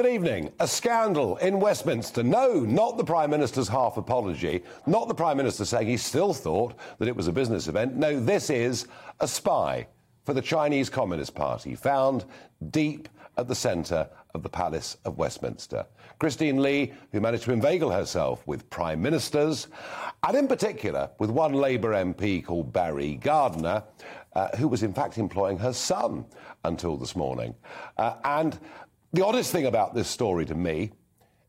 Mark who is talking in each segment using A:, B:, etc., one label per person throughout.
A: Good evening. A scandal in Westminster. No, not the Prime Minister's half apology, not the Prime Minister saying he still thought that it was a business event. No, this is a spy for the Chinese Communist Party found deep at the centre of the Palace of Westminster. Christine Lee, who managed to inveigle herself with prime ministers, and in particular with one Labour MP called Barry Gardiner, uh, who was in fact employing her son until this morning. Uh, and the oddest thing about this story to me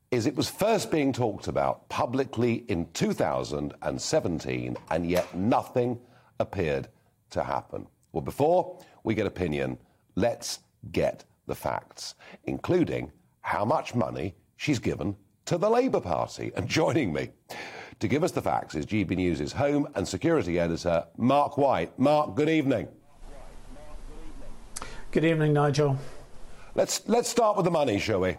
A: is it was first being talked about publicly in 2017, and yet nothing appeared to happen. Well, before we get opinion, let's get the facts, including how much money she's given to the Labour Party. And joining me to give us the facts is GB News' Home and Security Editor, Mark White. Mark, good evening.
B: Good evening, Nigel.
A: Let's, let's start with the money, shall we?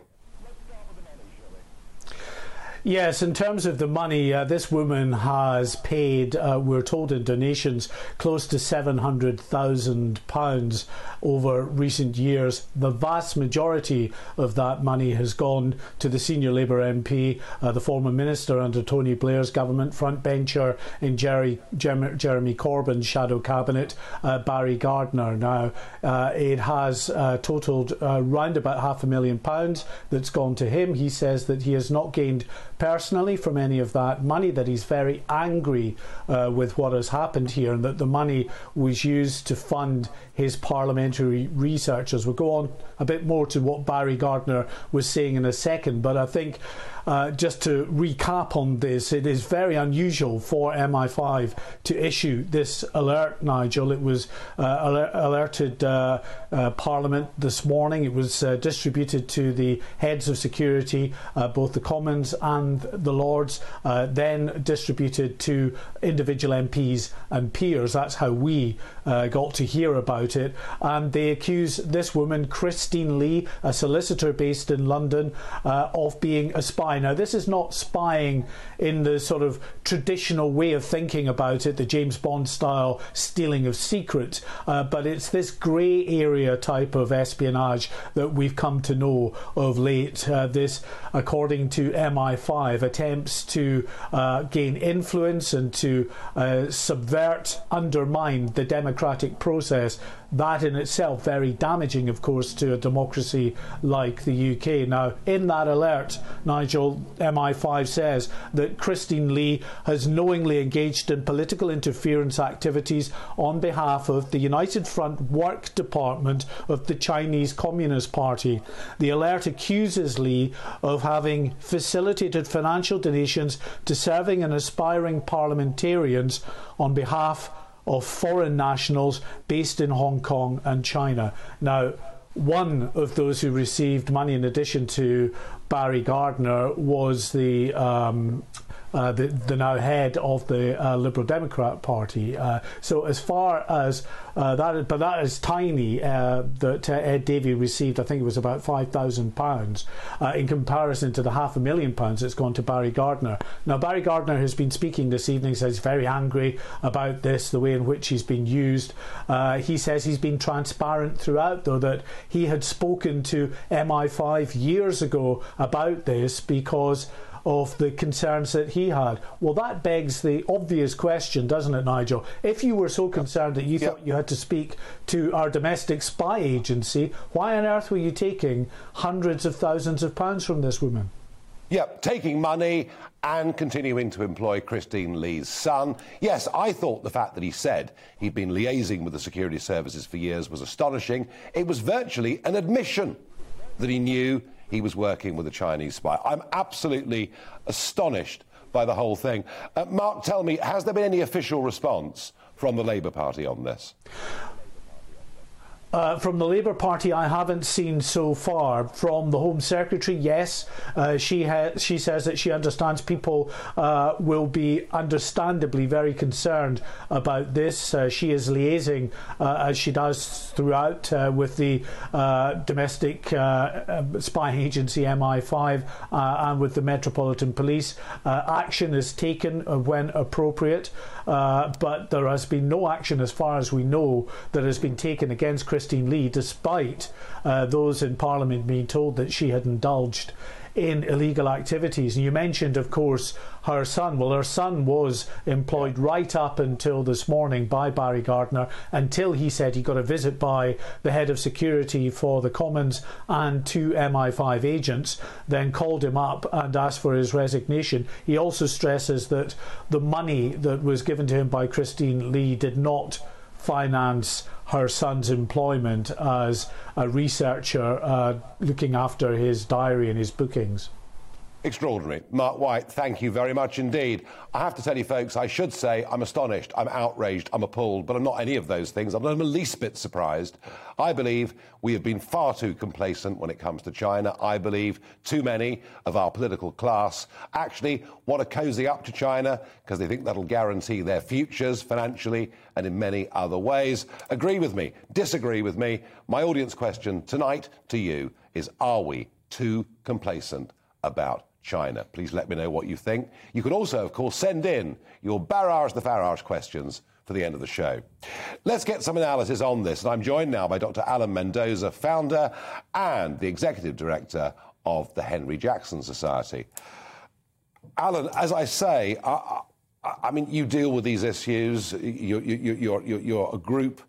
B: Yes, in terms of the money, uh, this woman has paid, uh, we're told in donations, close to £700,000 over recent years. The vast majority of that money has gone to the senior Labour MP, uh, the former minister under Tony Blair's government, frontbencher in Jerry, Jeremy Corbyn's shadow cabinet, uh, Barry Gardiner. Now, uh, it has uh, totalled around about half a million pounds that's gone to him. He says that he has not gained personally from any of that money, that he's very angry uh, with what has happened here, and that the money was used to fund his parliamentary researchers. We'll go on a bit more to what Barry Gardiner was saying in a second, but I think uh, just to recap on this, it is very unusual for MI5 to issue this alert, Nigel. It was uh, alert- alerted uh, uh Parliament this morning. It was uh, distributed to the heads of security, both the Commons and the Lords, then distributed to individual MPs and peers. That's how we got to hear about it. And they accuse this woman, Christine Lee, a solicitor based in London, of being a spy spy. Now, this is not spying in the sort of traditional way of thinking about it, the James Bond style stealing of secrets, uh, but it's this grey area type of espionage that we've come to know of late. Uh, this, according to MI5, attempts to uh, gain influence and to uh, subvert, undermine the democratic process that in itself very damaging, of course, to a democracy like the UK. Now, in that alert, Nigel, MI5 says that Christine Lee has knowingly engaged in political interference activities on behalf of the United Front Work Department of the Chinese Communist Party. The alert accuses Lee of having facilitated financial donations to serving and aspiring parliamentarians on behalf of foreign nationals based in Hong Kong and China. Now, one of those who received money in addition to Barry Gardiner was the um, uh, the, the, now head of the uh, Liberal Democrat Party. Uh, so as far as uh, that, but that is tiny. That Ed Davey received, I think it was about five thousand pounds in comparison to the half a million pounds that's gone to Barry Gardiner. Now Barry Gardiner has been speaking this evening. Says he's very angry about this, the way in which he's been used. he says he's been transparent throughout, though that he had spoken to MI5 years ago about this because of the concerns that he had. Well, that begs the obvious question, doesn't it, Nigel? If you were so concerned that you thought you had to speak to our domestic spy agency, why on earth were you taking hundreds of thousands of pounds from this woman?
A: Yep, taking money and continuing to employ Christine Lee's son. Yes, I thought the fact that he said he'd been liaising with the security services for years was astonishing. It was virtually an admission that he knew he was working with a Chinese spy. I'm absolutely astonished by the whole thing. Uh, Mark, tell me, has there been any official response from the Labour Party on this?
B: Uh, from the Labour Party, I haven't seen so far. From the Home Secretary, yes, uh, she ha- she says that she understands people uh, will be understandably very concerned about this. Uh, she is liaising uh, as she does throughout uh, with the domestic spying agency MI5 and with the Metropolitan Police. action is taken when appropriate, but there has been no action, as far as we know, that has been taken against Christine Lee, despite uh, those in Parliament being told that she had indulged in illegal activities. And you mentioned, of course, her son. Well, her son was employed right up until this morning by Barry Gardiner until he said he got a visit by the head of security for the Commons and two MI5 agents, then called him up and asked for his resignation. He also stresses that the money that was given to him by Christine Lee did not finance her son's employment as a researcher uh, looking after his diary and his bookings.
A: Extraordinary. Mark White, thank you very much indeed. I have to tell you, folks, I should say I'm astonished, I'm outraged, I'm appalled, but I'm not any of those things. I'm not the least bit surprised. I believe we have been far too complacent when it comes to China. I believe too many of our political class actually want to cozy up to China because they think that'll guarantee their futures financially and in many other ways. Agree with me, disagree with me. My audience question tonight to you is Are we too complacent about China. Please let me know what you think. You can also, of course, send in your Barrage the Farage questions for the end of the show. Let's get some analysis on this. And I'm joined now by Dr. Alan Mendoza, founder and the executive director of the Henry Jackson Society. Alan, as I say, I, I, I mean, you deal with these issues. You're, you're, you're, you're a group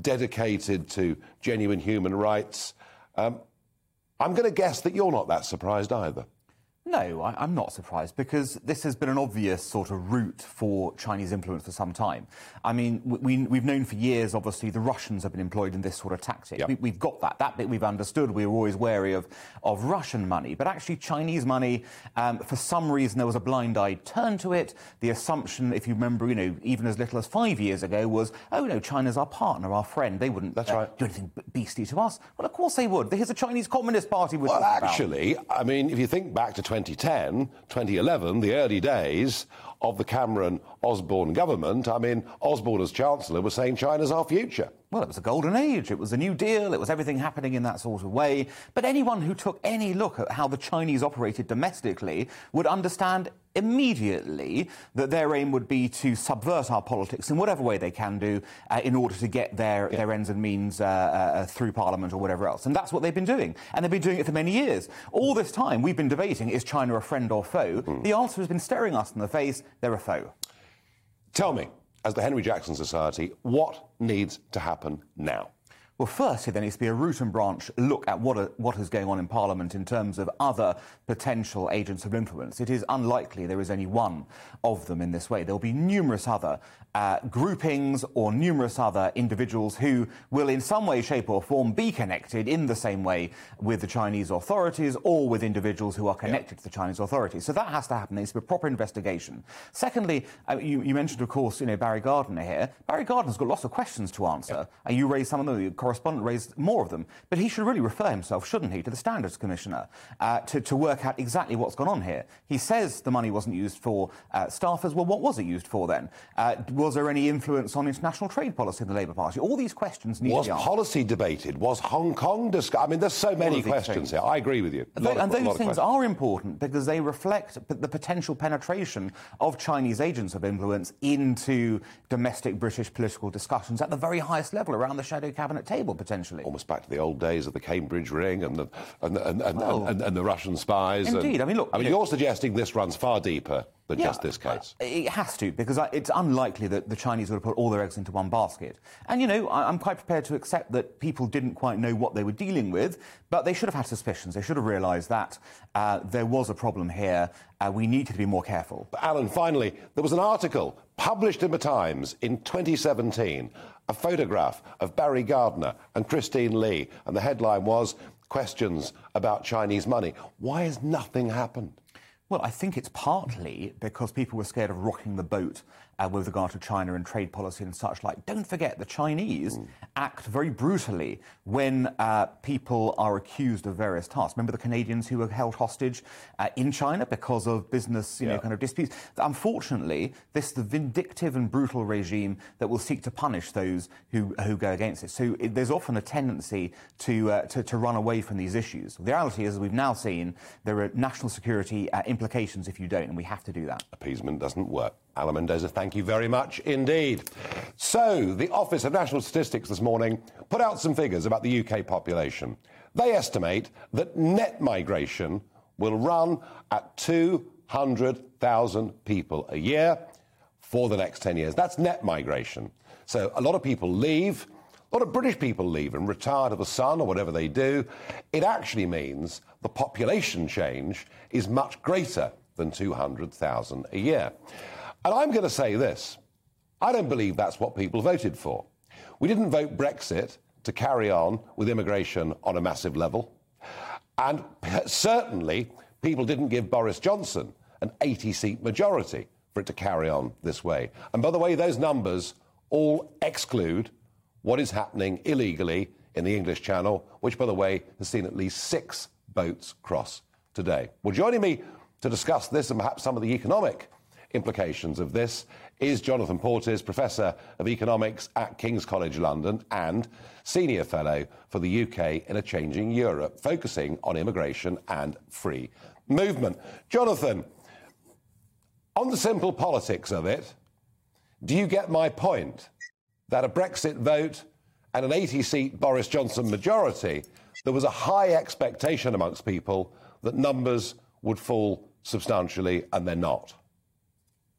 A: dedicated to genuine human rights. Um, I'm going to guess that you're not that surprised either.
C: No, I, am not surprised because this has been an obvious sort of route for Chinese influence for some time. I mean, we, have known for years, obviously, the Russians have been employed in this sort of tactic. Yep. We, have got that. That bit we've understood. We were always wary of, of Russian money. But actually, Chinese money, um, for some reason, there was a blind eye turn to it. The assumption, if you remember, you know, even as little as five years ago, was, oh, no, China's our partner, our friend. They wouldn't
A: That's uh, right.
C: do anything beastly to us. Well, of course they would. Here's a Chinese Communist Party.
A: Well, actually, about. I mean, if you think back to 20 2010, 2011, the early days of the Cameron Osborne government, I mean, Osborne as Chancellor was saying China's our future.
C: Well, it was a golden age. It was a new deal. It was everything happening in that sort of way. But anyone who took any look at how the Chinese operated domestically would understand immediately that their aim would be to subvert our politics in whatever way they can do uh, in order to get their, yeah. their ends and means uh, uh, through Parliament or whatever else. And that's what they've been doing. And they've been doing it for many years. All this time, we've been debating is China a friend or foe? Mm. The answer has been staring us in the face they're a foe.
A: Tell me, as the Henry Jackson Society, what needs to happen now?
C: Well, firstly, there needs to be a root and branch look at what, are, what is going on in Parliament in terms of other potential agents of influence. It is unlikely there is only one of them in this way. There will be numerous other uh, groupings or numerous other individuals who will, in some way, shape, or form, be connected in the same way with the Chinese authorities or with individuals who are connected yeah. to the Chinese authorities. So that has to happen. There needs to be a proper investigation. Secondly, uh, you, you, mentioned, of course, you know Barry Gardiner here. Barry Gardiner's got lots of questions to answer, yeah. and you raised some of them correspondent raised more of them. But he should really refer himself, shouldn't he, to the Standards Commissioner uh, to, to, work out exactly what's gone on here. He says the money wasn't used for uh, staffers. Well, what was it used for then? Uh, was there any influence on international trade policy in the Labour Party? All these questions need
A: was
C: to
A: be Was policy debated? Was Hong Kong discussed? I mean, there's so many questions here. I agree with you.
C: and of, those things are important because they reflect the potential penetration of Chinese agents of influence into domestic British political discussions at the very highest level around the shadow cabinet table, potentially potentially.
A: Almost back to the old days of the Cambridge Ring and the, and, and, and, well, and, and the Russian spies.
C: Indeed. I mean, look.
A: I mean, you are suggesting this runs far deeper than
C: yeah,
A: just this case.
C: It has to, because it's unlikely that the Chinese would have put all their eggs into one basket. And, you know, I'm quite prepared to accept that people didn't quite know what they were dealing with, but they should have had suspicions. They should have realised that uh, there was a problem here. Uh, we needed to be more careful.
A: But Alan, finally, there was an article published in the Times in 2017, a photograph of Barry Gardiner and Christine Lee, and the headline was Questions about Chinese money. Why has nothing happened?
C: Well, I think it's partly because people were scared of rocking the boat uh, with regard to China and trade policy and such like. Don't forget, the Chinese mm. act very brutally when uh, people are accused of various tasks. Remember the Canadians who were held hostage uh, in China because of business, you yeah. know, kind of disputes. Unfortunately, this is the vindictive and brutal regime that will seek to punish those who, who go against it. So it, there's often a tendency to, uh, to, to run away from these issues. The reality is, as we've now seen, there are national security uh, implications if you don't, and we have to do that.
A: Appeasement doesn't work. Alan Mendoza, thank you very much indeed. So, the Office of National Statistics this morning put out some figures about the UK population. They estimate that net migration will run at 200,000 people a year for the next 10 years. That's net migration. So, a lot of people leave. A lot of British people leave and retire to the sun or whatever they do. It actually means the population change is much greater than 200,000 a year. And I'm going to say this I don't believe that's what people voted for. We didn't vote Brexit to carry on with immigration on a massive level. And certainly, people didn't give Boris Johnson an 80 seat majority for it to carry on this way. And by the way, those numbers all exclude what is happening illegally in the English Channel, which, by the way, has seen at least six boats cross today. Well, joining me to discuss this and perhaps some of the economic implications of this is Jonathan Portes, Professor of Economics at King's College London and Senior Fellow for the UK in a Changing Europe, focusing on immigration and free movement. Jonathan, on the simple politics of it, do you get my point that a Brexit vote and an 80 seat Boris Johnson majority, there was a high expectation amongst people that numbers would fall substantially, and they're not?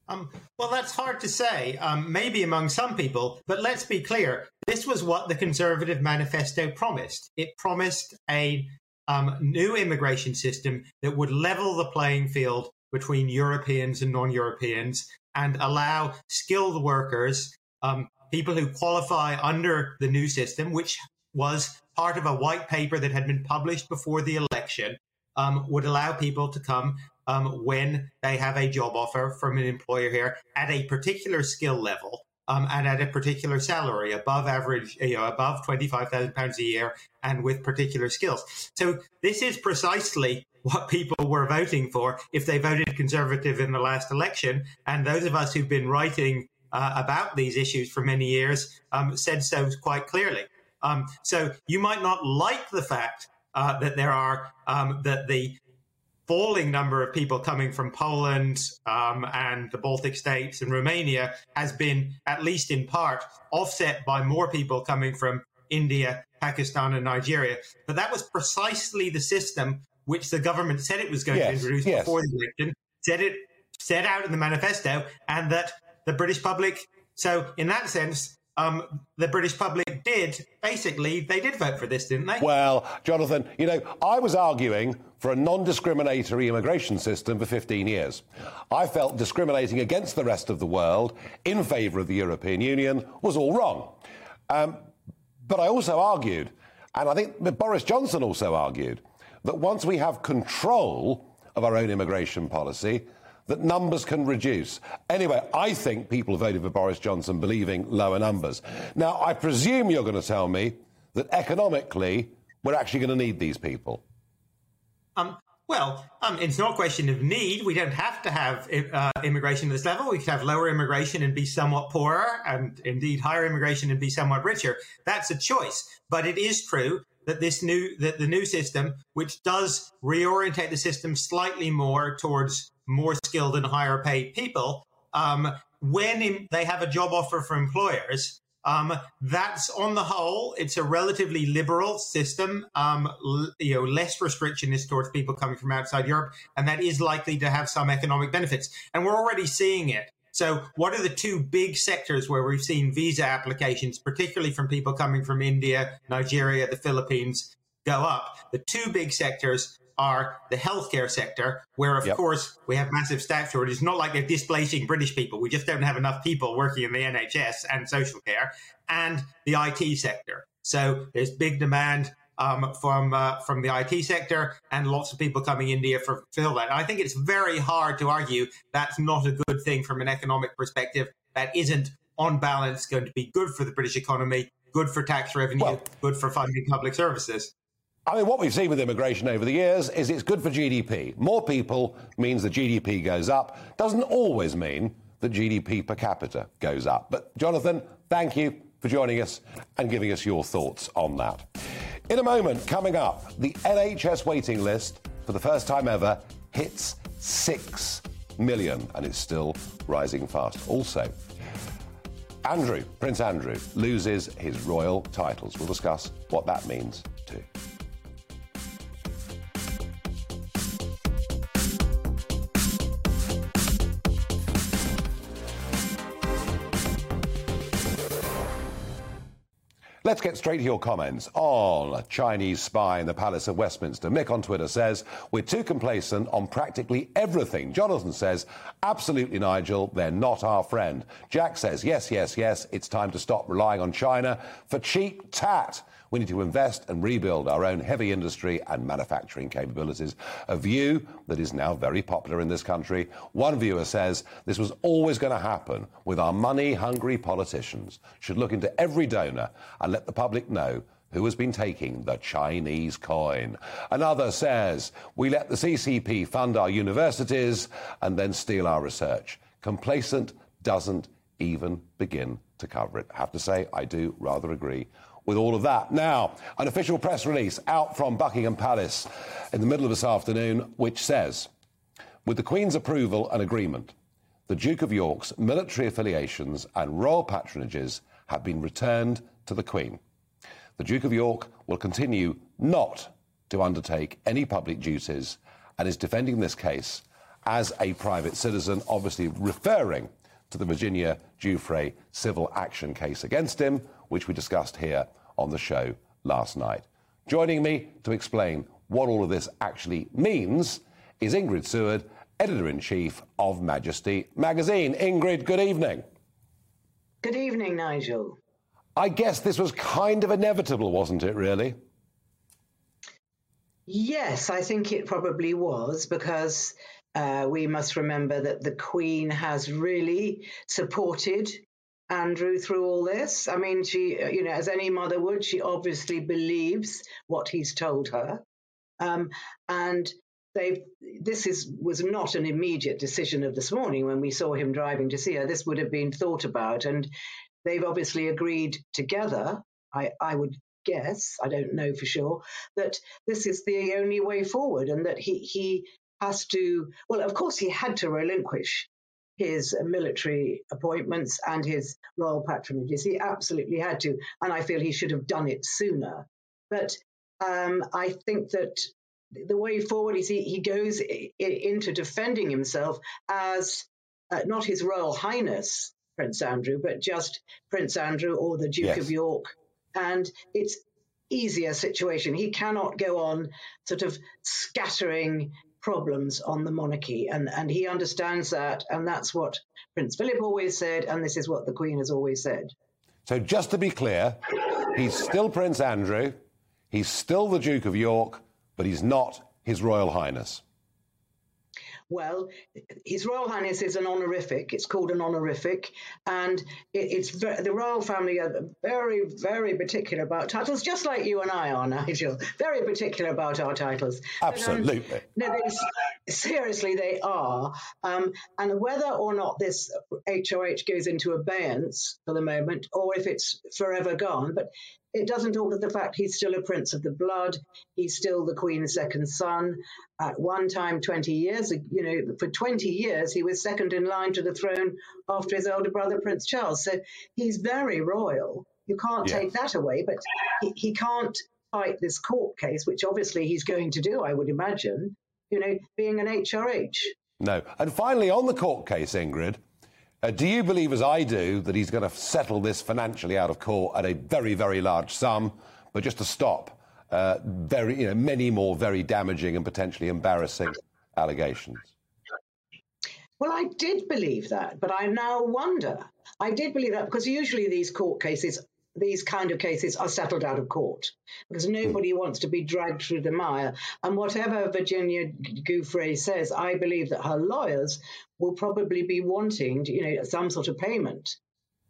D: Um, well, that's hard to say. Um, maybe among some people, but let's be clear. This was what the Conservative Manifesto promised. It promised a um, new immigration system that would level the playing field between Europeans and non-Europeans and allow skilled workers, um, people who qualify under the new system, which was part of a white paper that had been published before the election, um, would allow people to come um, when they have a job offer from an employer here at a particular skill level um, and at a particular salary above average, you know, above £25,000 a year and with particular skills. So this is precisely what people were voting for if they voted Conservative in the last election. And those of us who've been writing uh, about these issues for many years um, said so quite clearly. Um, so you might not like the fact uh, that there are um, that the falling number of people coming from Poland um, and the Baltic states and Romania has been, at least in part, offset by more people coming from India, Pakistan, and Nigeria. But that was precisely the system which the government said it was going yes, to introduce yes. before the election, said it set out in the manifesto, and that the British public. So, in that sense, um, the British public did basically they did vote for this, didn't they?
A: Well, Jonathan, you know, I was arguing for a non-discriminatory immigration system for 15 years. I felt discriminating against the rest of the world in favour of the European Union was all wrong. Um, but I also argued, and I think Boris Johnson also argued, that once we have control of our own immigration policy, that numbers can reduce. Anyway, I think people voted for Boris Johnson believing lower numbers. Now, I presume you're going to tell me that economically, we're actually going to need these people.
D: Um, well, um, it's not a question of need. We don't have to have uh, immigration at this level. We could have lower immigration and be somewhat poorer, and indeed higher immigration and be somewhat richer. That's a choice. But it is true that this new that the new system, which does reorientate the system slightly more towards more skilled and higher paid people, um, when in, they have a job offer for employers, um, that's on the whole, it's a relatively liberal system. Um, l- you know, less restriction is towards people coming from outside Europe, and that is likely to have some economic benefits. And we're already seeing it. So, what are the two big sectors where we've seen visa applications, particularly from people coming from India, Nigeria, the Philippines, go up? The two big sectors are the healthcare sector, where of yep. course we have massive staff shortages. It's not like they're displacing British people. We just don't have enough people working in the NHS and social care, and the IT sector. So there's big demand um, from uh, from the IT sector, and lots of people coming in here for fill that. And I think it's very hard to argue that's not a good thing from an economic perspective. That isn't on balance going to be good for the British economy, good for tax revenue, well, good for funding public services.
A: I mean, what we've seen with immigration over the years is it's good for GDP. More people means the GDP goes up. Doesn't always mean that GDP per capita goes up. But, Jonathan, thank you for joining us and giving us your thoughts on that. In a moment, coming up, the NHS waiting list, for the first time ever, hits 6 million, and it's still rising fast. Also, Andrew, Prince Andrew, loses his royal titles. We'll discuss what that means too. Let's get straight to your comments on Chinese spy in the Palace of Westminster. Mick on Twitter says, We're too complacent on practically everything. Jonathan says, Absolutely, Nigel, they're not our friend. Jack says, Yes, yes, yes, it's time to stop relying on China for cheap tat. We need to invest and rebuild our own heavy industry and manufacturing capabilities. A view that is now very popular in this country. One viewer says this was always going to happen with our money hungry politicians. Should look into every donor and let the public know who has been taking the Chinese coin. Another says, we let the CCP fund our universities and then steal our research. Complacent doesn't even begin to cover it. I have to say, I do rather agree with all of that. Now, an official press release out from Buckingham Palace in the middle of this afternoon, which says, with the Queen's approval and agreement, the Duke of York's military affiliations and royal patronages have been returned to the Queen. The Duke of York will continue not to undertake any public duties and is defending this case as a private citizen, obviously referring to the Virginia Giuffre civil action case against him, which we discussed here on the show last night. Joining me to explain what all of this actually means is Ingrid Seward, editor in chief of Majesty magazine. Ingrid, good evening.
E: Good evening, Nigel.
A: I guess this was kind of inevitable, wasn't it, really?
E: Yes, I think it probably was because uh, we must remember that the Queen has really supported Andrew through all this. I mean, she, you know, as any mother would, she obviously believes what he's told her. Um, and they this is was not an immediate decision of this morning when we saw him driving to see her. This would have been thought about, and they've obviously agreed together. I, I would guess, I don't know for sure, that this is the only way forward, and that he he has to. Well, of course, he had to relinquish his military appointments and his royal patronages. He absolutely had to, and I feel he should have done it sooner. But um, I think that the way forward is he, he goes I- into defending himself as uh, not His Royal Highness Prince Andrew, but just Prince Andrew or the Duke
A: Yes.
E: of York. And it's easier situation. He cannot go on sort of scattering problems on the monarchy. And, and he understands that. And that's what Prince Philip always said. And this is what the Queen has always said.
A: So, just to be clear, he's still Prince Andrew, he's still the Duke of York, but he's not His Royal Highness.
E: Well, His Royal Highness is an honorific. It's called an honorific, and it, it's ve- the royal family are very, very particular about titles, just like you and I are, Nigel. Very particular about our titles. But, um,
A: Absolutely.
E: no, they, seriously, they are. Um, and whether or not this HRH goes into abeyance for the moment, or if it's forever gone, but it doesn't alter the fact he's still a prince of the blood. He's still the queen's second son. At one time, 20 years, you know, for 20 years, he was second in line to the throne after his older brother, Prince Charles. So he's very royal. You can't
A: Yes.
E: take that away, but he, he can't fight this court case, which obviously he's going to do, I would imagine, you know, being an HRH.
A: No. And finally, on the court case, Ingrid, uh, do you believe, as I do, that he's going to settle this financially out of court at a very, very large sum, but just to stop uh, very, you know, many more very damaging and potentially embarrassing allegations?
E: Well, I did believe that, but I now wonder. I did believe that because usually these court cases, these kind of cases, are settled out of court because nobody wants to be dragged through the mire. And whatever Virginia Giuffre says, I believe that her lawyers will probably be wanting, you know, some sort of payment.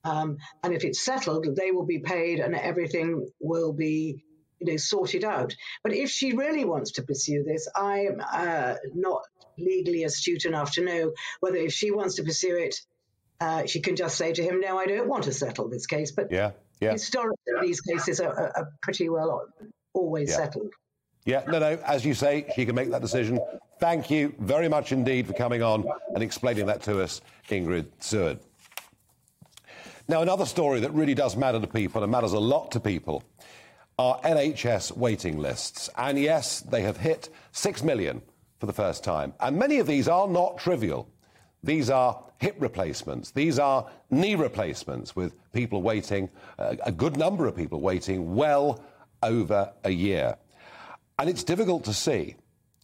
E: Um, and if it's settled, they will be paid, and everything will be you know, sorted out. But if she really wants to pursue this, I'm uh, not legally astute enough to know whether if she wants to pursue it, uh, she can just say to him, "No, I don't want to settle this case." But
A: Yeah, yeah,
E: historically, these cases are, are, pretty well always
A: Yeah.
E: settled.
A: Yeah, no, no, as you say, she can make that decision. Thank you very much indeed for coming on and explaining that to us, Ingrid Seward. Now, another story that really does matter to people and matters a lot to people are NHS waiting lists. And yes, they have hit 6 million for the first time. And many of these are not trivial. These are hip replacements. These are knee replacements with people waiting, uh, a good number of people waiting well over a year. And it's difficult to see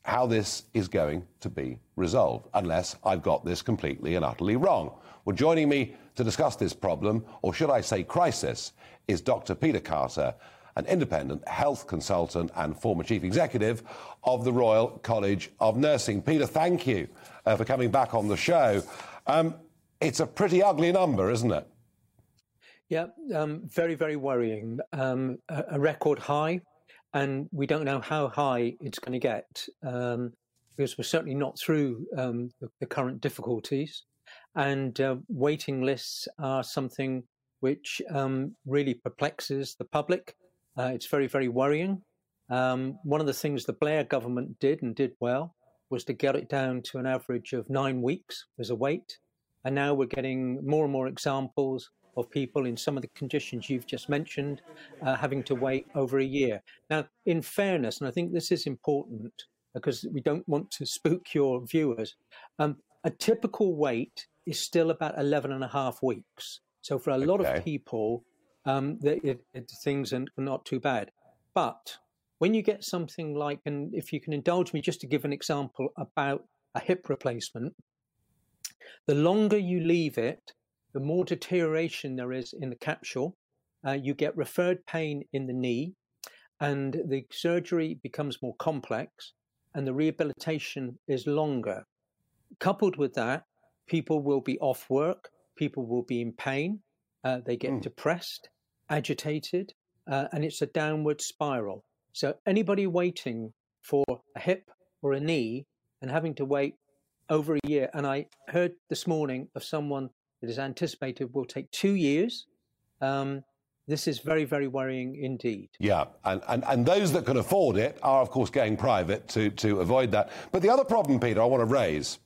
A: how this is going to be resolved unless I've got this completely and utterly wrong. Well, joining me to discuss this problem, or should I say crisis, is Dr. Peter Carter, an independent health consultant and former chief executive of the Royal College of Nursing. Peter, thank you uh, for coming back on the show. Um, it's a pretty ugly number, isn't it?
F: Yeah, um, very, very worrying. Um, a, a, record high, and we don't know how high it's going to get um, because we're certainly not through um, the, the, current difficulties. And uh, waiting lists are something which um, really perplexes the public. Uh, it's very, very worrying. Um, one of the things the Blair government did and did well was to get it down to an average of nine weeks as a wait. And now we're getting more and more examples of people in some of the conditions you've just mentioned uh, having to wait over a year. Now, in fairness, and I think this is important because we don't want to spook your viewers, um, a typical wait is still about 11 and a half weeks. So for a lot of people, um, it, it, things are not too bad. But when you get something like, and if you can indulge me just to give an example about a hip replacement, the longer you leave it, the more deterioration there is in the capsule. Uh, you get referred pain in the knee, and the surgery becomes more complex, and the rehabilitation is longer. Coupled with that, people will be off work, people will be in pain, uh, they get mm. depressed, agitated, uh, and it's a downward spiral. So anybody waiting for a hip or a knee and having to wait over a year, and I heard this morning of someone that is anticipated will take two years. Um, this is very, very worrying indeed.
A: Yeah, and, and, and those that can afford it are, of course, going private to, to avoid that. But the other problem, Peter, I want to raise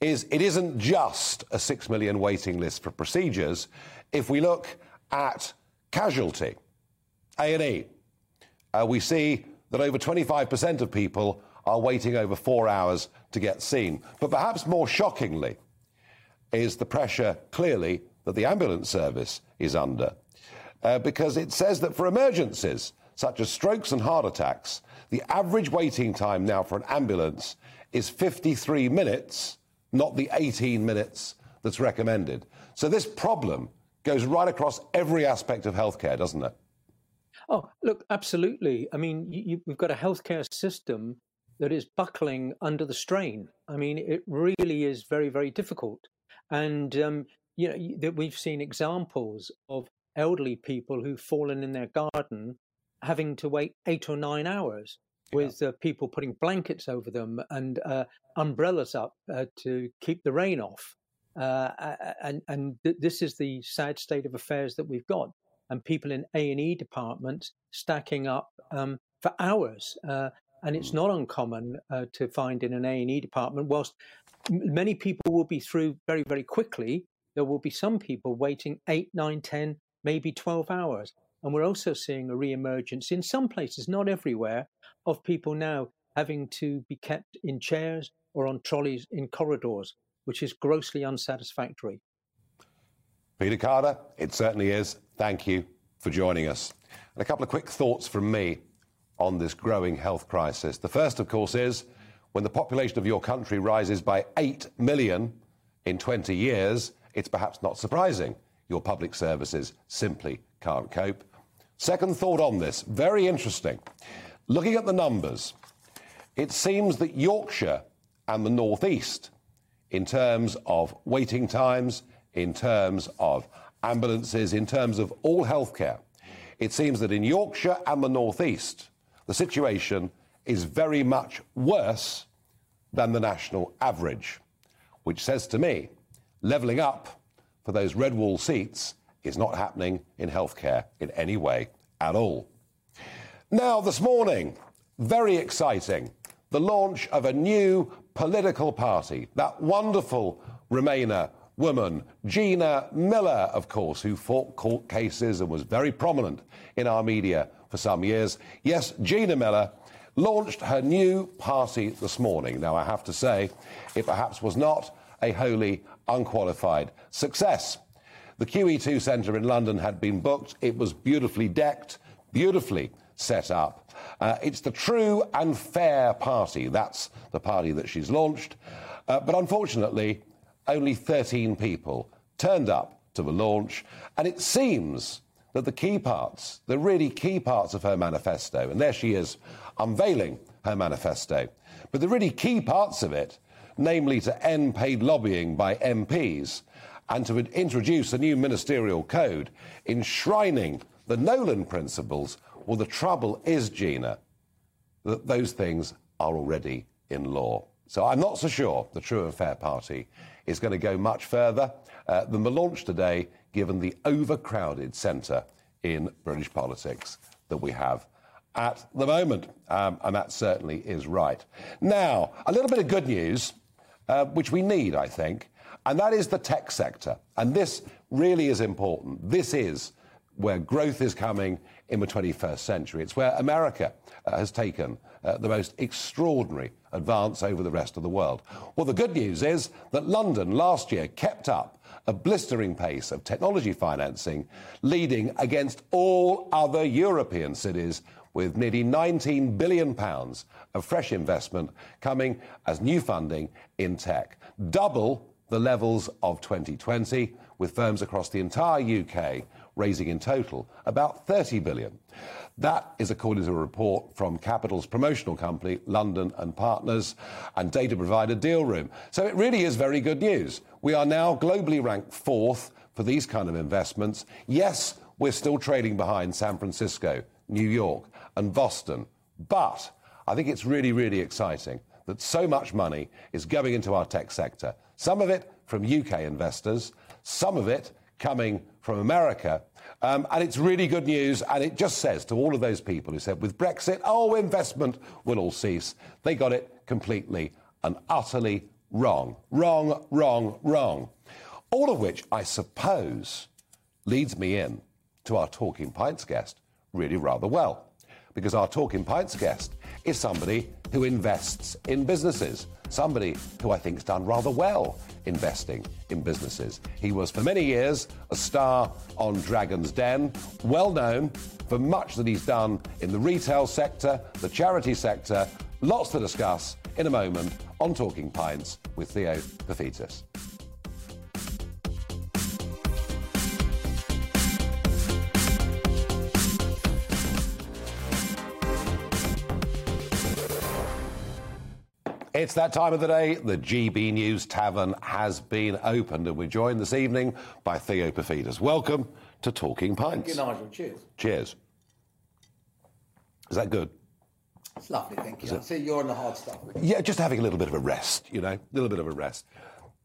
A: is it isn't just a six million waiting list for procedures. If we look at casualty, A&E, uh, we see that over 25% of people are waiting over four hours to get seen. But perhaps more shockingly is the pressure, clearly, that the ambulance service is under. Uh, because it says that for emergencies, such as strokes and heart attacks, the average waiting time now for an ambulance is 53 minutes, not the 18 minutes that's recommended. So this problem goes right across every aspect of healthcare, doesn't it?
F: Oh, look, absolutely. I mean, you, we've got a healthcare system that is buckling under the strain. I mean, it really is very, very difficult. And, um, you know, that we've seen examples of elderly people who've fallen in their garden having to wait eight or nine hours with yeah. uh, people putting blankets over them and uh, umbrellas up uh, to keep the rain off. Uh, and and th- this is the sad state of affairs that we've got, and people in A and E departments stacking up um, for hours. Uh, and it's not uncommon uh, to find in an A and E department. Whilst many people will be through very very quickly, there will be some people waiting eight, nine, ten, maybe twelve hours. And we're also seeing a re-emergence in some places, not everywhere, of people now having to be kept in chairs or on trolleys in corridors which is grossly unsatisfactory.
A: Peter Carter, it certainly is. Thank you for joining us. And a couple of quick thoughts from me on this growing health crisis. The first, of course, is when the population of your country rises by 8 million in 20 years, it's perhaps not surprising your public services simply can't cope. Second thought on this, very interesting. Looking at the numbers, it seems that Yorkshire and the North East in terms of waiting times, in terms of ambulances, in terms of all healthcare. It seems that in Yorkshire and the North East, the situation is very much worse than the national average, which says to me, levelling up for those red wall seats is not happening in healthcare in any way at all. Now, this morning, very exciting. The launch of a new political party. That wonderful Remainer woman, Gina Miller, of course, who fought court cases and was very prominent in our media for some years. Yes, Gina Miller launched her new party this morning. Now, I have to say, it perhaps was not a wholly unqualified success. The QE2 Centre in London had been booked. It was beautifully decked, beautifully set up. Uh, it's the true and fair party. That's the party that she's launched. Uh, but unfortunately, only 13 people turned up to the launch. And it seems that the key parts, the really key parts of her manifesto, and there she is unveiling her manifesto, but the really key parts of it, namely to end paid lobbying by MPs and to introduce a new ministerial code enshrining the Nolan principles, well, the trouble is, Gina, that those things are already in law. So I'm not so sure the True and Fair Party is going to go much further uh, than the launch today, given the overcrowded centre in British politics that we have at the moment. Um, and that certainly is right. Now, a little bit of good news, uh, which we need, I think, and that is the tech sector. And this really is important. This is where growth is coming in the 21st century. It's where America uh, has taken uh, the most extraordinary advance over the rest of the world. Well, the good news is that London last year kept up a blistering pace of technology financing, leading against all other European cities with nearly 19 billion pounds of fresh investment coming as new funding in tech. Double the levels of 2020 with firms across the entire UK raising in total about 30 billion. That is according to a report from Capital's promotional company, London and Partners, and data provider Dealroom. So it really is very good news. We are now globally ranked fourth for these kind of investments. Yes, we're still trading behind San Francisco, New York, and Boston. But I think it's really, really exciting that so much money is going into our tech sector. Some of it from UK investors, some of it coming from America. Um, and it's really good news. And it just says to all of those people who said, with Brexit, oh, investment will all cease. They got it completely and utterly wrong. Wrong, wrong, wrong. All of which, I suppose, leads me in to our Talking Pints guest really rather well. Because our Talking Pints guest is somebody who invests in businesses, somebody who I think has done rather well investing in businesses. He was for many years a star on Dragon's Den, well known for much that he's done in the retail sector, the charity sector. Lots to discuss in a moment on Talking Pints with Theo Paphitis. It's that time of the day. The GB News Tavern has been opened, and we're joined this evening by Theo Paphitis. Welcome to Talking Pints.
G: Thank you, Nigel. Cheers.
A: Cheers. Is that good?
G: It's lovely, thank you. I see you're on the hard stuff.
A: Yeah, just having a little bit of a rest, you know, a little bit of a rest.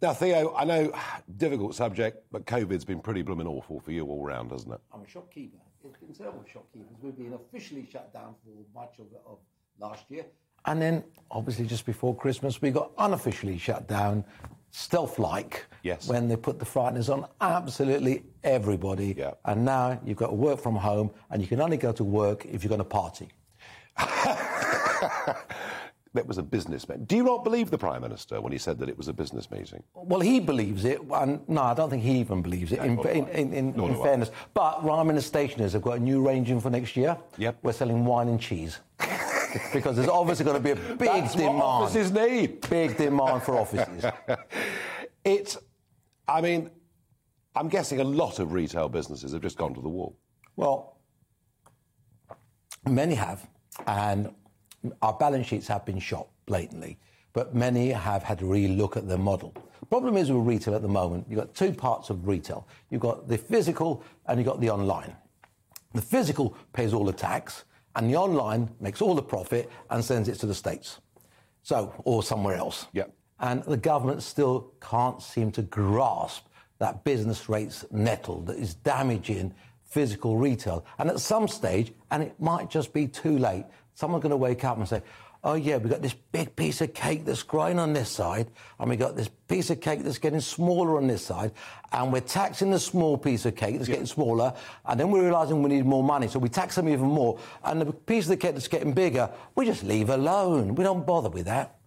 A: Now, Theo, I know difficult subject, but COVID's been pretty blooming awful for you all round, hasn't it?
G: I'm a shopkeeper. It's been terrible shopkeepers. We've been officially shut down for much of, of last year. And then, obviously, just before Christmas, we got unofficially shut down, stealth like,
A: Yes.
G: when they put the frighteners on absolutely everybody.
A: Yeah.
G: And now you've got to work from home, and you can only go to work if you're going to party.
A: That was a business meeting. Do you not believe the Prime Minister when he said that it was a business meeting?
G: Well, he believes it, and no, I don't think he even believes it. in
A: nor do I.
G: in, in, in, in fairness, but Ryman and the Stationers have got a new range in for next year.
A: Yep.
G: we're selling wine and cheese because there's obviously going to be a big
A: That's what
G: demand.
A: offices need.
G: Big demand for offices.
A: It's, I mean, I'm guessing a lot of retail businesses have just gone to the wall.
G: Well, many have, and our balance sheets have been shot blatantly, but many have had to really look at their model. Problem is with retail at the moment, you've got two parts of retail. You've got the physical and you've got the online. The physical pays all the tax, and the online makes all the profit and sends it to the States. So, or somewhere else.
A: Yep.
G: And the government still can't seem to grasp that business rates nettle that is damaging physical retail. And at some stage, and it might just be too late, someone's going to wake up and say, oh yeah, we've got this big piece of cake that's growing on this side, and we've got this piece of cake that's getting smaller on this side, and we're taxing the small piece of cake that's yeah. getting smaller, and then we're realizing we need more money, so we tax them even more, and the piece of the cake that's getting bigger, we just leave alone. We don't bother with that.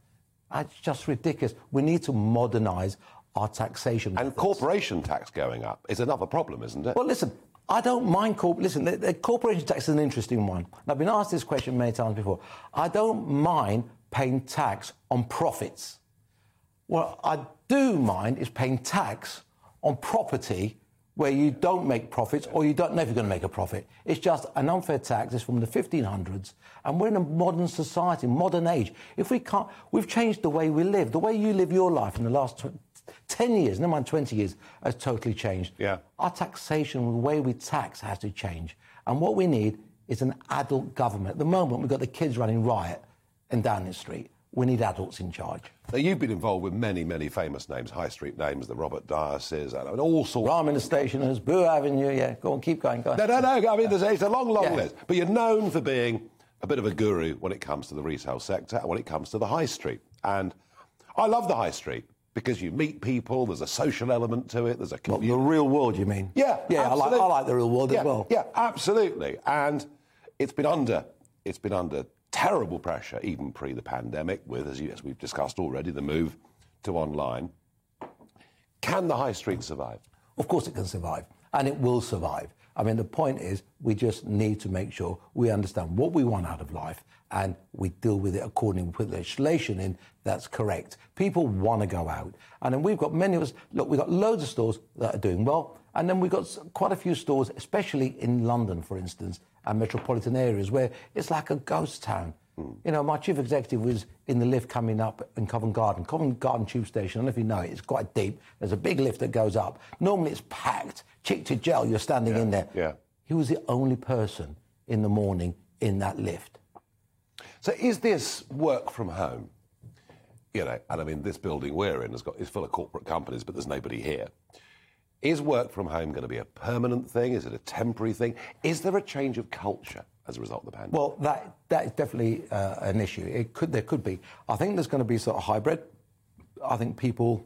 G: It's just ridiculous. We need to modernize our taxation.
A: And methods. corporation tax going up is another problem, isn't it?
G: Well, listen, I don't mind corp. Listen, the, the, corporation tax is an interesting one. I've been asked this question many times before. I don't mind paying tax on profits. What I do mind is paying tax on property where you don't make profits or you don't know if you're going to make a profit. It's just an unfair tax. It's from the 1500s, and we're in a modern society, modern age. If we can't, we've changed the way we live. The way you live your life in the last 10 years, never mind 20 years, has totally changed.
A: Yeah.
G: Our taxation, the way we tax, has to change. And what we need is an adult government. At the moment, we've got the kids running riot in Downing Street. We need adults in charge.
A: Now, you've been involved with many, many famous names, high street names, the Robert Dyases, and all sorts.
G: Ryman the Stationers, Boux Avenue, yeah. Go on, keep going, go on.
A: No, no, no. I mean, there's, it's a long, long yeah. list. But you're known for being a bit of a guru when it comes to the retail sector and when it comes to the high street. And I love the high street because you meet people. There's a social element to it. There's a
G: well, the real world. You mean?
A: Yeah,
G: yeah. I like, I like the real world
A: yeah,
G: as well.
A: Yeah, absolutely. And it's been under it's been under terrible pressure even pre the pandemic, with as, you, as we've discussed already, the move to online. Can the high street survive?
G: Of course, it can survive, and it will survive. I mean, the point is, we just need to make sure we understand what we want out of life and we deal with it accordingly. to put legislation in that's correct. People want to go out. And then we've got many of us, look, we've got loads of stores that are doing well. And then we've got quite a few stores, especially in London, for instance, and metropolitan areas where it's like a ghost town. Mm. You know, my chief executive was in the lift coming up in Covent Garden. Covent Garden Tube Station, I don't know if you know it, it's quite deep. There's a big lift that goes up. Normally it's packed, chick to gel, you're standing
A: yeah.
G: in there.
A: Yeah.
G: He was the only person in the morning in that lift.
A: So is this work from home? You know, and I mean, this building we're in has got is full of corporate companies, but there's nobody here. Is work from home going to be a permanent thing? Is it a temporary thing? Is there a change of culture as a result of the pandemic?
G: Well, that that is definitely uh, an issue. It could there could be. I think there's going to be sort of hybrid. I think people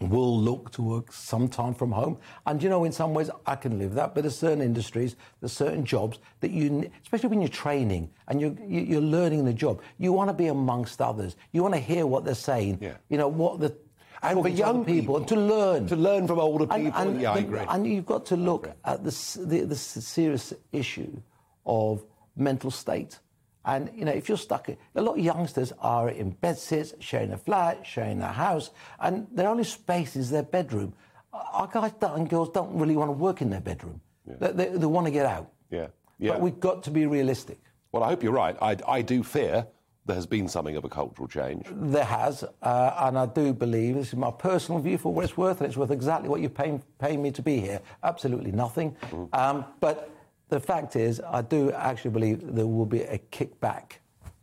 G: will look to work sometime from home. And you know, in some ways, I can live that. But there's certain industries, there's certain jobs that you, especially when you're training and you're, you're learning the job, you want to be amongst others. You want to hear what they're saying.
A: Yeah.
G: You know what the
A: and for young
G: people, people, to learn
A: to learn from older people.
G: And, and,
A: yeah, I agree.
G: And you've got to look at the, the, the serious issue of mental state. And, you know, if you're stuck, a lot of youngsters are in bedsits, sharing a flat, sharing a house, and their only space is their bedroom. Our guys and girls don't really want to work in their bedroom. Yeah. They, they, they, want to get out.
A: Yeah. yeah.
G: But we've got to be realistic.
A: Well, I hope you're right. I, I do fear there has been something of a cultural change.
G: There has, uh, and I do believe, this is my personal view for what it's worth, and it's worth exactly what you're paying, paying me to be here. Absolutely nothing. Mm. Um, but the fact is, I do actually believe there will be a kickback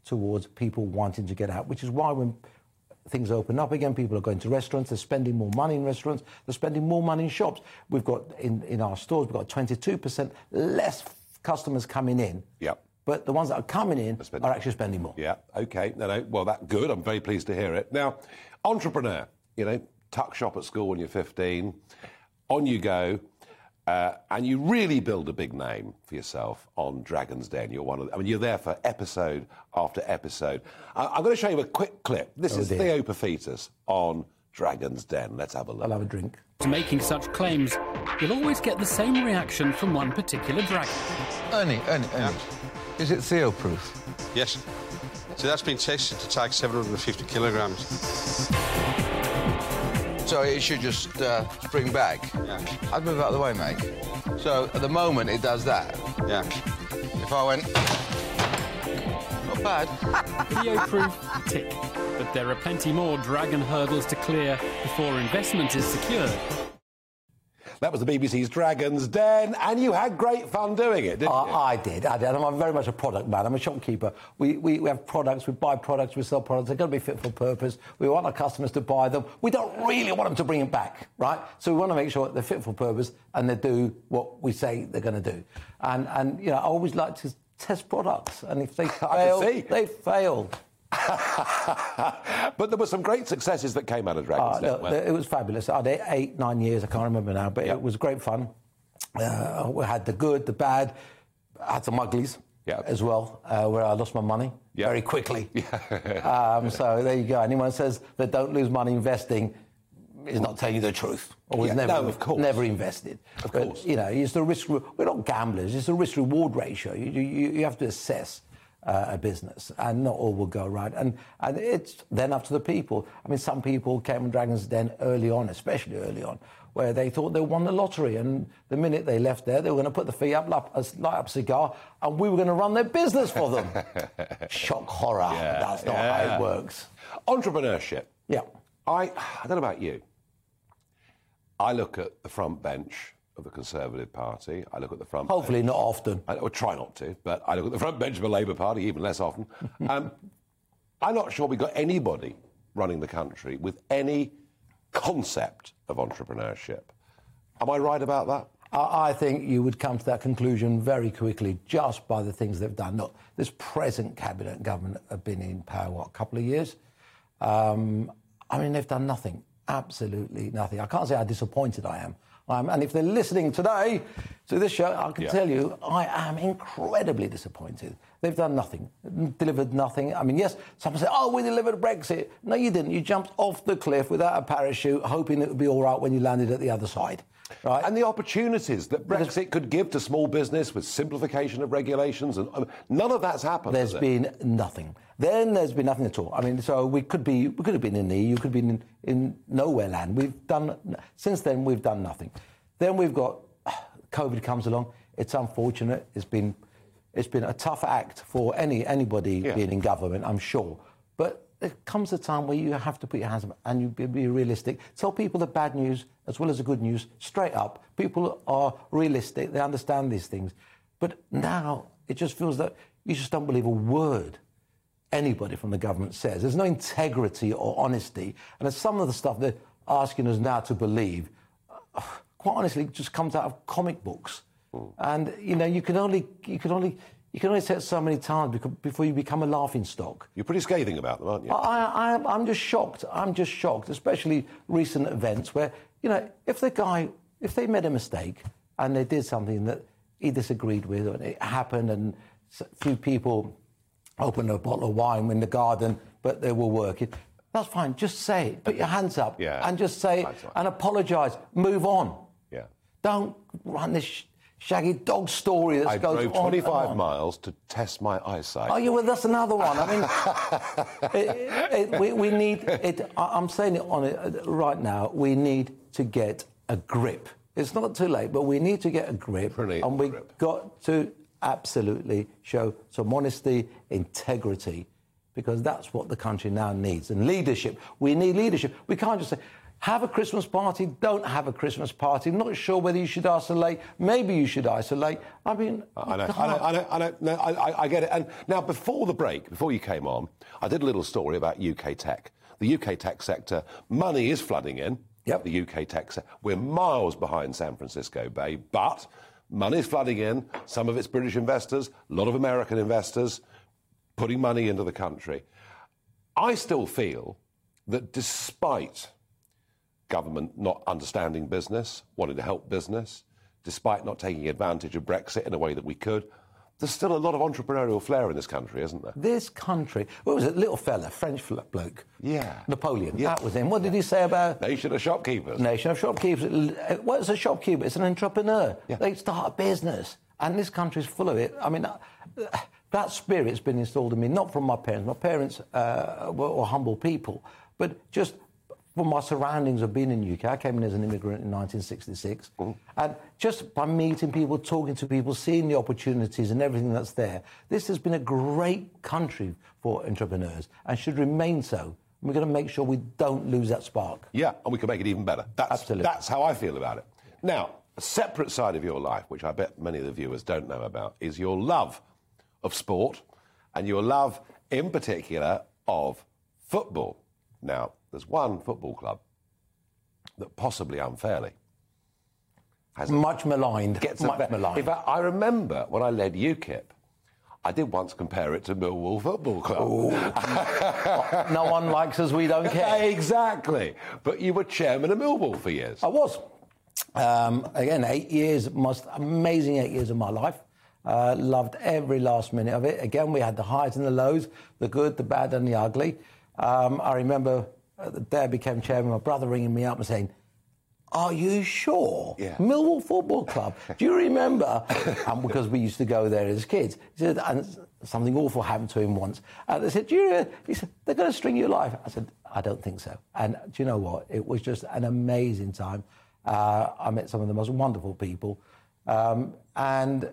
G: towards people wanting to get out, which is why when things open up again, people are going to restaurants, they're spending more money in restaurants, they're spending more money in shops. We've got in, in our stores, we've got 22% less customers coming in.
A: Yep.
G: But the ones that are coming in are actually spending more.
A: Yeah, okay. No, no. Well, that's good. I'm very pleased to hear it. Now, entrepreneur, you know, tuck shop at school when you're 15, on you go. Uh, and you really build a big name for yourself on Dragon's Den. You're one of, the, I mean, you're there for episode after episode. Uh, I'm going to show you a quick clip. This
G: oh,
A: is
G: dear.
A: Theo Paphitis on Dragon's Den. Let's have a look.
G: I'll have a drink.
H: Making such claims, you'll always get the same reaction from one particular dragon.
I: Ernie, Ernie, Ernie, is it Theo proof?
J: Yes. So that's been tested to take 750 kilograms.
I: So it should just uh, spring back?
J: Yeah.
I: I'd move out of the way, mate. So at the moment it does that?
J: Yeah.
I: If I went... Not bad.
H: Theo-proof, tick. But there are plenty more dragon hurdles to clear before investment is secured.
A: That was the BBC's Dragon's Den, and you had great fun doing it, didn't
G: I,
A: you?
G: I did. I did. I'm very much a product man. I'm a shopkeeper. We, we, we have products, we buy products, we sell products. They've got to be fit for purpose. We want our customers to buy them. We don't really want them to bring it back, right? So we want to make sure they're fit for purpose and they do what we say they're going to do. And, and you know, I always like to test products. And if they fail, they fail.
A: but there were some great successes that came out of Dragon's Den. weren't
G: it was fabulous. I had eight, nine years. I can't remember now, but
A: Yeah.
G: it was great fun. Uh, we had the good, the bad. I had some uglies
A: Yeah.
G: as well, uh, where I lost my money
A: Yeah.
G: very quickly. um, so there you go. Anyone says that don't lose money investing is not telling you the truth. Or
A: Yeah,
G: never,
A: no, of course.
G: never invested.
A: Of
G: But,
A: course.
G: You know, it's the risk. We're not gamblers. It's a risk reward ratio. You, you, you have to assess. Uh, a business, and not all will go right, and and it's then up to the people. I mean, some people came on Dragons Den early on, especially early on, where they thought they won the lottery, and the minute they left there, they were going to put the fee up, light, a- light up a cigar, and we were going to run their business for them. Shock horror.
A: Yeah,
G: That's not
A: yeah.
G: how it works.
A: Entrepreneurship.
G: Yeah.
A: I, I don't know about you. I look at the front bench of the Conservative Party. I look at the front.
G: Hopefully, not often.
A: I would try not to, but I look at the front bench of the Labour Party even less often. um, I'm not sure we've got anybody running the country with any concept of entrepreneurship. Am I right about that?
G: I I think you would come to that conclusion very quickly just by the things they've done. Look, this present cabinet government have been in power, what, a couple of years? Um, I mean, they've done nothing, absolutely nothing. I can't say how disappointed I am. Um, and if they're listening today to this show, I can
A: Yeah.
G: tell you I am incredibly disappointed. They've done nothing, delivered nothing. I mean, yes, someone said, oh, we delivered Brexit. No, you didn't. You jumped off the cliff without a parachute, hoping it would be all right when you landed at the other side. Right?
A: And the opportunities that Brexit could give to small business with simplification of regulations, and um, none of that's happened.
G: There's been nothing. Then there's been nothing at all. I mean, so we could be, we could have been in the EU, could have been in, in nowhere land. We've done since then. We've done nothing. Then we've got COVID comes along. It's unfortunate. It's been, it's been a tough act for any anybody
A: Yeah.
G: being in government. I'm sure, but there comes a time where you have to put your hands up and you be, be realistic. Tell people the bad news as well as the good news straight up. People are realistic. They understand these things. But now it just feels that you just don't believe a word anybody from the government says. There's no integrity or honesty. And there's some of the stuff they're asking us now to believe, uh, quite honestly, just comes out of comic books. And, you know, you can only, you can only, you can only say it so many times before you become a laughing stock.
A: You're pretty scathing about them, aren't you?
G: I, I, I'm just shocked. I'm just shocked, especially recent events where, you know, if the guy, if they made a mistake and they did something that he disagreed with, and it happened, and a few people opened a bottle of wine in the garden, but they were working. That's fine. Just say it. Put your hands up
A: Yeah.
G: and just say it and apologise. Move on.
A: yeah.
G: Don't run this sh- shaggy dog story that
A: I
G: goes
A: drove
G: on and
A: 25
G: on.
A: miles to test my eyesight.
G: Oh, yeah, well, that's another one. I mean, it, it, we, we need it. I- I'm saying it on it uh, right now. We need to get a grip. It's not too late, but we need to get a grip,
A: Pretty
G: and we've
A: grip.
G: got to absolutely show some honesty, integrity, because that's what the country now needs. And leadership. We need leadership. We can't just say. Have a Christmas party, don't have a Christmas party. Not sure whether you should isolate. Maybe you should isolate. I mean,
A: I know, I know, I know, I know. No, I, I, I get it. And now, before the break, before you came on, I did a little story about UK tech. The UK tech sector, money is flooding in.
G: Yep.
A: The UK tech sector. We're miles behind San Francisco Bay, but money's flooding in. Some of it's British investors, a lot of American investors putting money into the country. I still feel that despite government not understanding business, wanting to help business, despite not taking advantage of Brexit in a way that we could, there's still a lot of entrepreneurial flair in this country, isn't there?
G: This country, what was it, little fella, French bloke?
A: Yeah.
G: Napoleon,
A: Yeah.
G: that was him. What did he say about
A: Nation of shopkeepers.
G: nation of shopkeepers? Uh, What's a shopkeeper? It's an entrepreneur.
A: Yeah.
G: They start a business. And this country's full of it. I mean, uh, that spirit's been installed in me, not from my parents. My parents uh, were, were humble people, but just from my surroundings of being in the UK. I came in as an immigrant in 1966. Mm-hmm. And just by meeting people, talking to people, seeing the opportunities and everything that's there, this has been a great country for entrepreneurs and should remain so. And We're going to make sure we don't lose that spark.
A: Yeah, and we can make it even better. That's,
G: Absolutely.
A: That's how I feel about it. Now, a separate side of your life, which I bet many of the viewers don't know about, is your love of sport and your love, in particular, of football. Now, there's one football club that possibly unfairly has
G: much maligned.
A: gets
G: much
A: a,
G: maligned.
A: In fact, I remember when I led UKIP, I did once compare it to Millwall Football Club.
G: no one likes us, we don't care.
A: exactly. But you were chairman of Millwall for years.
G: I was. Um, again, eight years, most amazing eight years of my life. Uh, loved every last minute of it. Again, we had the highs and the lows, the good, the bad, and the ugly. Um, I remember the day I became chairman, my brother ringing me up and saying, are you sure?
A: Yeah.
G: Millwall Football Club. Do you remember? um, because we used to go there as kids. He said, and something awful happened to him once. And they said, do you, he said, they're going to string you alive. I said, I don't think so. And do you know what? It was just an amazing time. Uh, I met some of the most wonderful people. Um, and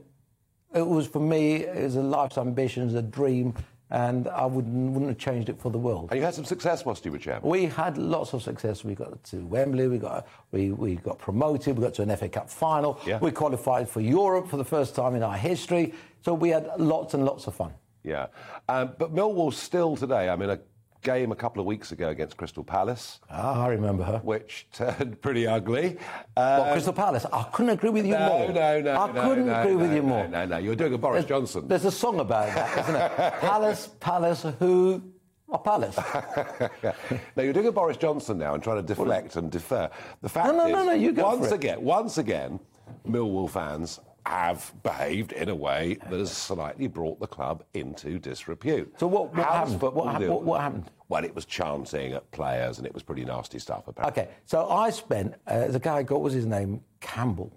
G: it was, for me, it was a life's ambition, it was a dream. And I wouldn't, wouldn't have changed it for the world.
A: And you had some success whilst you were chairman.
G: We had lots of success. We got to Wembley. We got we, we got promoted. We got to an FA Cup final.
A: Yeah.
G: We qualified for Europe for the first time in our history. So we had lots and lots of fun.
A: Yeah. Um, but Millwall still today, I mean, a game a couple of weeks ago against Crystal Palace,
G: Ah, I remember her.
A: which turned pretty ugly. Um,
G: What, Crystal Palace? I couldn't agree with you
A: no,
G: more.
A: no, no, no.
G: I
A: no,
G: couldn't
A: no,
G: agree
A: no,
G: with you more.
A: No, no, you're doing a Boris Johnson.
G: There's a song about that, isn't it? Palace, Palace, who? Oh, Palace.
A: no, you're doing a Boris Johnson now and trying to deflect and defer. The fact
G: no,
A: is,
G: no, no, you go
A: once
G: for it.
A: again, once again, Millwall fans have behaved in a way that has slightly brought the club into disrepute.
G: So what- what happened? What hap- what- what happened?
A: Well, it was chanting at players and it was pretty nasty stuff, apparently.
G: okay, so I spent, uh, the guy, got, what was his name? Campbell,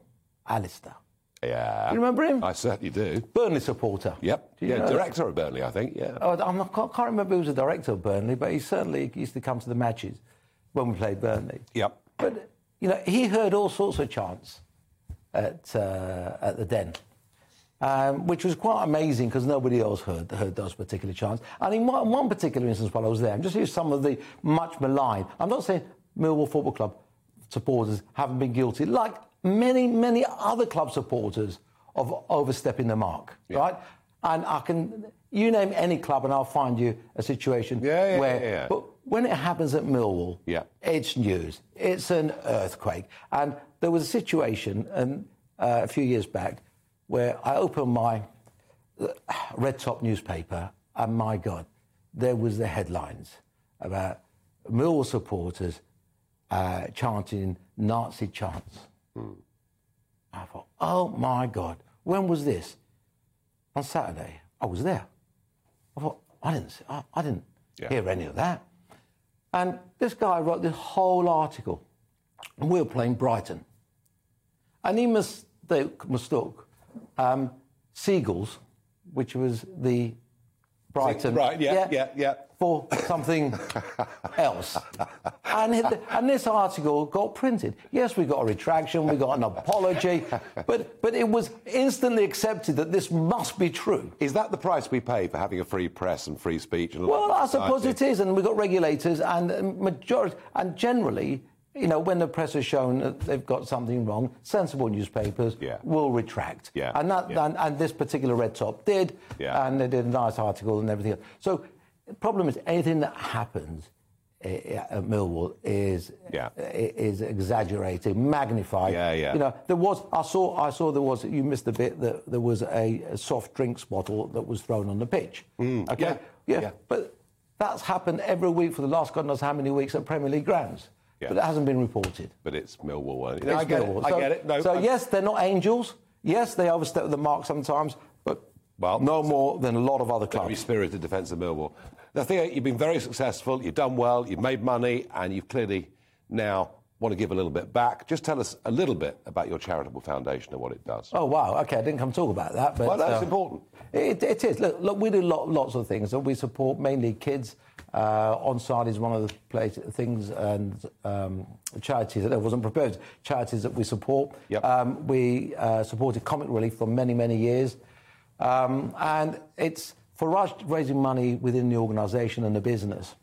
G: Alastair.
A: Yeah.
G: You remember him?
A: I certainly do.
G: Burnley supporter.
A: Yep. Yeah,
G: know
A: director of Burnley, I think. Yeah.
G: Oh, I'm not, can't, can't remember who was the director of Burnley, but he certainly used to come to the matches when we played Burnley.
A: Yep.
G: But you know, he heard all sorts of chants at uh, at the Den, um, which was quite amazing because nobody else heard heard those particular chants. And in one, one particular instance, while I was there, I'm just here's some of the much maligned. I'm not saying Millwall Football Club supporters haven't been guilty, like many many other club supporters of overstepping the mark, right? And I can. You name any club, and I'll find you a situation
A: Yeah, yeah,
G: where.
A: yeah, yeah.
G: But when it happens at Millwall,
A: Yeah.
G: it's news. It's an earthquake. And there was a situation and, uh, a few years back where I opened my uh, red top newspaper, and my God, there was the headlines about Mill supporters uh, chanting Nazi chants. I thought, oh my God, when was this? On Saturday, I was there. I thought, I didn't, see- I, I didn't
A: Yeah.
G: hear any of that. And this guy wrote this whole article. And we were playing Brighton. And he mistook, mistook um, Seagulls, which was the Brighton.
A: Right, yeah, yeah, yeah.
G: For something else. And, and this article got printed. Yes, we got a retraction, we got an apology, but, but it was instantly accepted that this must be true.
A: Is that the price we pay for having a free press and free speech? And
G: Well, I
A: lovely
G: suppose it is, and we've got regulators, and majority, and generally, you know, when the press has shown that they've got something wrong, sensible newspapers
A: Yeah.
G: will retract.
A: Yeah,
G: And that,
A: yeah.
G: and, and this particular Red Top did,
A: Yeah.
G: and they did a nice article and everything else. So, the problem is anything that happens uh, at Millwall is
A: Yeah.
G: uh, is exaggerated, magnified.
A: Yeah, yeah.
G: You know, there was I saw I saw there was you missed a bit that there was a, soft drinks bottle that was thrown on the pitch. okay,
A: Mm. yeah,
G: yeah,
A: yeah.
G: but that's happened every week for the last God knows how many weeks at Premier League grounds.
A: Yeah.
G: But it hasn't been reported.
A: But it's Millwall. it?
G: It's
A: I get
G: Millwall.
A: it. I
G: So-
A: get it. No,
G: so
A: I-
G: yes, they're not angels. Yes, they overstep the mark sometimes, but
A: Well,
G: no more than a lot of other
A: Very
G: clubs.
A: spirited defence of Millwall. I think you've been very successful, you've done well, you've made money, and you've clearly now want to give a little bit back. Just tell us a little bit about your charitable foundation and what it does.
G: Oh wow! Okay, I didn't come talk about that, but
A: Well, that's
G: uh,
A: important.
G: It, it is. Look, look, we do lot, lots of things. We support mainly kids. Uh, on side is one of the place, things and um, charities that wasn't prepared. Charities that we support.
A: Yep.
G: Um, we uh, supported Comic Relief for many, many years, um, and it's for us raising money within the organisation and the business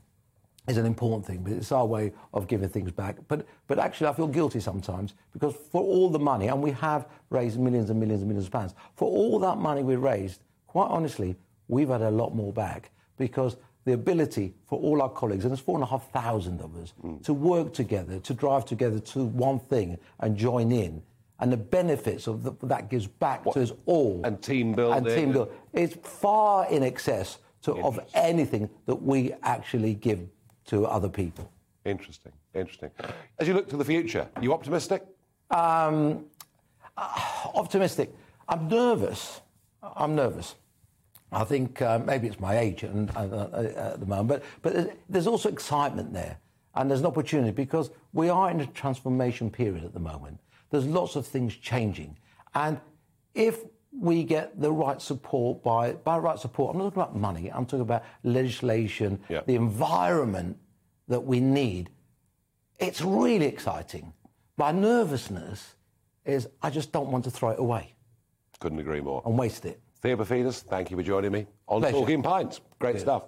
G: is an important thing, but it's our way of giving things back. But, but actually, I feel guilty sometimes because for all the money, and we have raised millions and millions and millions of pounds, for all that money we raised, quite honestly, we've had a lot more back because the ability for all our colleagues, and there's four and a half thousand of us, mm. to work together, to drive together to one thing and join in. And the benefits of the, that gives back what? to us all.
A: And team building.
G: And team building. It's far in excess to, of anything that we actually give to other people.
A: Interesting, interesting. As you look to the future, you optimistic? Um,
G: uh, optimistic. I'm nervous. I'm nervous. I think uh, maybe it's my age and, uh, uh, at the moment, but, but there's also excitement there. And there's an opportunity because we are in a transformation period at the moment. There's lots of things changing. And if we get the right support by, by right support. I'm not talking about money. I'm talking about legislation, yeah. the environment that we need. It's really exciting. My nervousness is I just don't want to throw it away.
A: Couldn't agree more.
G: And waste it.
A: Theo Paphitis, thank you for joining me on Pleasure. Talking Pints. Great Cheers. stuff.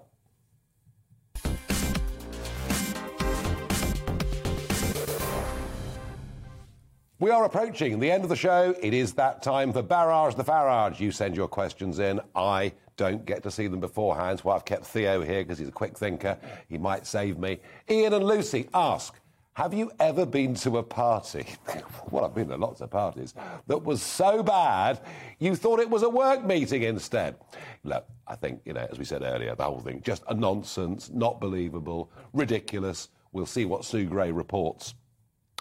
A: We are approaching the end of the show. It is that time for Barrage the Farage. You send your questions in. I don't get to see them beforehand, so I've kept Theo here because he's a quick thinker. He might save me. Ian and Lucy ask Have you ever been to a party? well, I've been to lots of parties that was so bad you thought it was a work meeting instead. Look, I think, you know, as we said earlier, the whole thing just a nonsense, not believable, ridiculous. We'll see what Sue Gray reports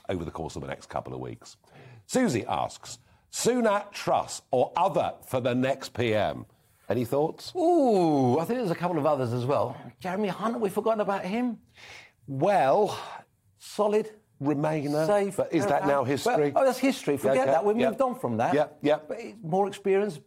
A: over the course of the next couple of weeks. Susie asks, Sunak Truss or other for the next PM? Any thoughts?
G: Ooh, I think there's a couple of others as well. Jeremy Hunt, have we forgotten about him?
A: Well,
G: solid.
A: Remainer.
G: Safe.
A: But is that now history?
G: Well, oh, that's history. Forget okay. that. We've yep. moved on from that.
A: Yep, yep.
G: But more experience.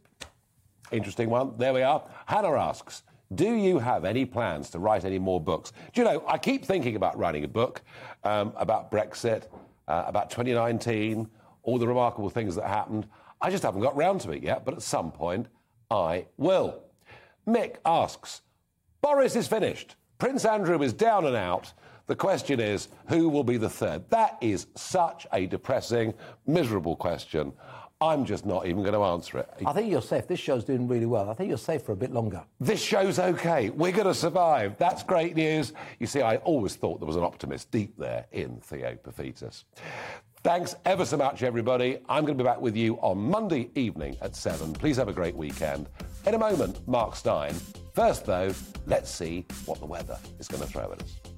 A: Interesting one. There we are. Hannah asks, do you have any plans to write any more books? Do you know, I keep thinking about writing a book um, about Brexit uh, about 2019, all the remarkable things that happened. I just haven't got round to it yet, but at some point I will. Mick asks Boris is finished. Prince Andrew is down and out. The question is, who will be the third? That is such a depressing, miserable question. I'm just not even going to answer it.
G: I think you're safe. This show's doing really well. I think you're safe for a bit longer.
A: This show's okay. We're going to survive. That's great news. You see, I always thought there was an optimist deep there in Theo. Thanks ever so much, everybody. I'm going to be back with you on Monday evening at 7. Please have a great weekend. In a moment, Mark Steyn. First, though, let's see what the weather is going to throw at us.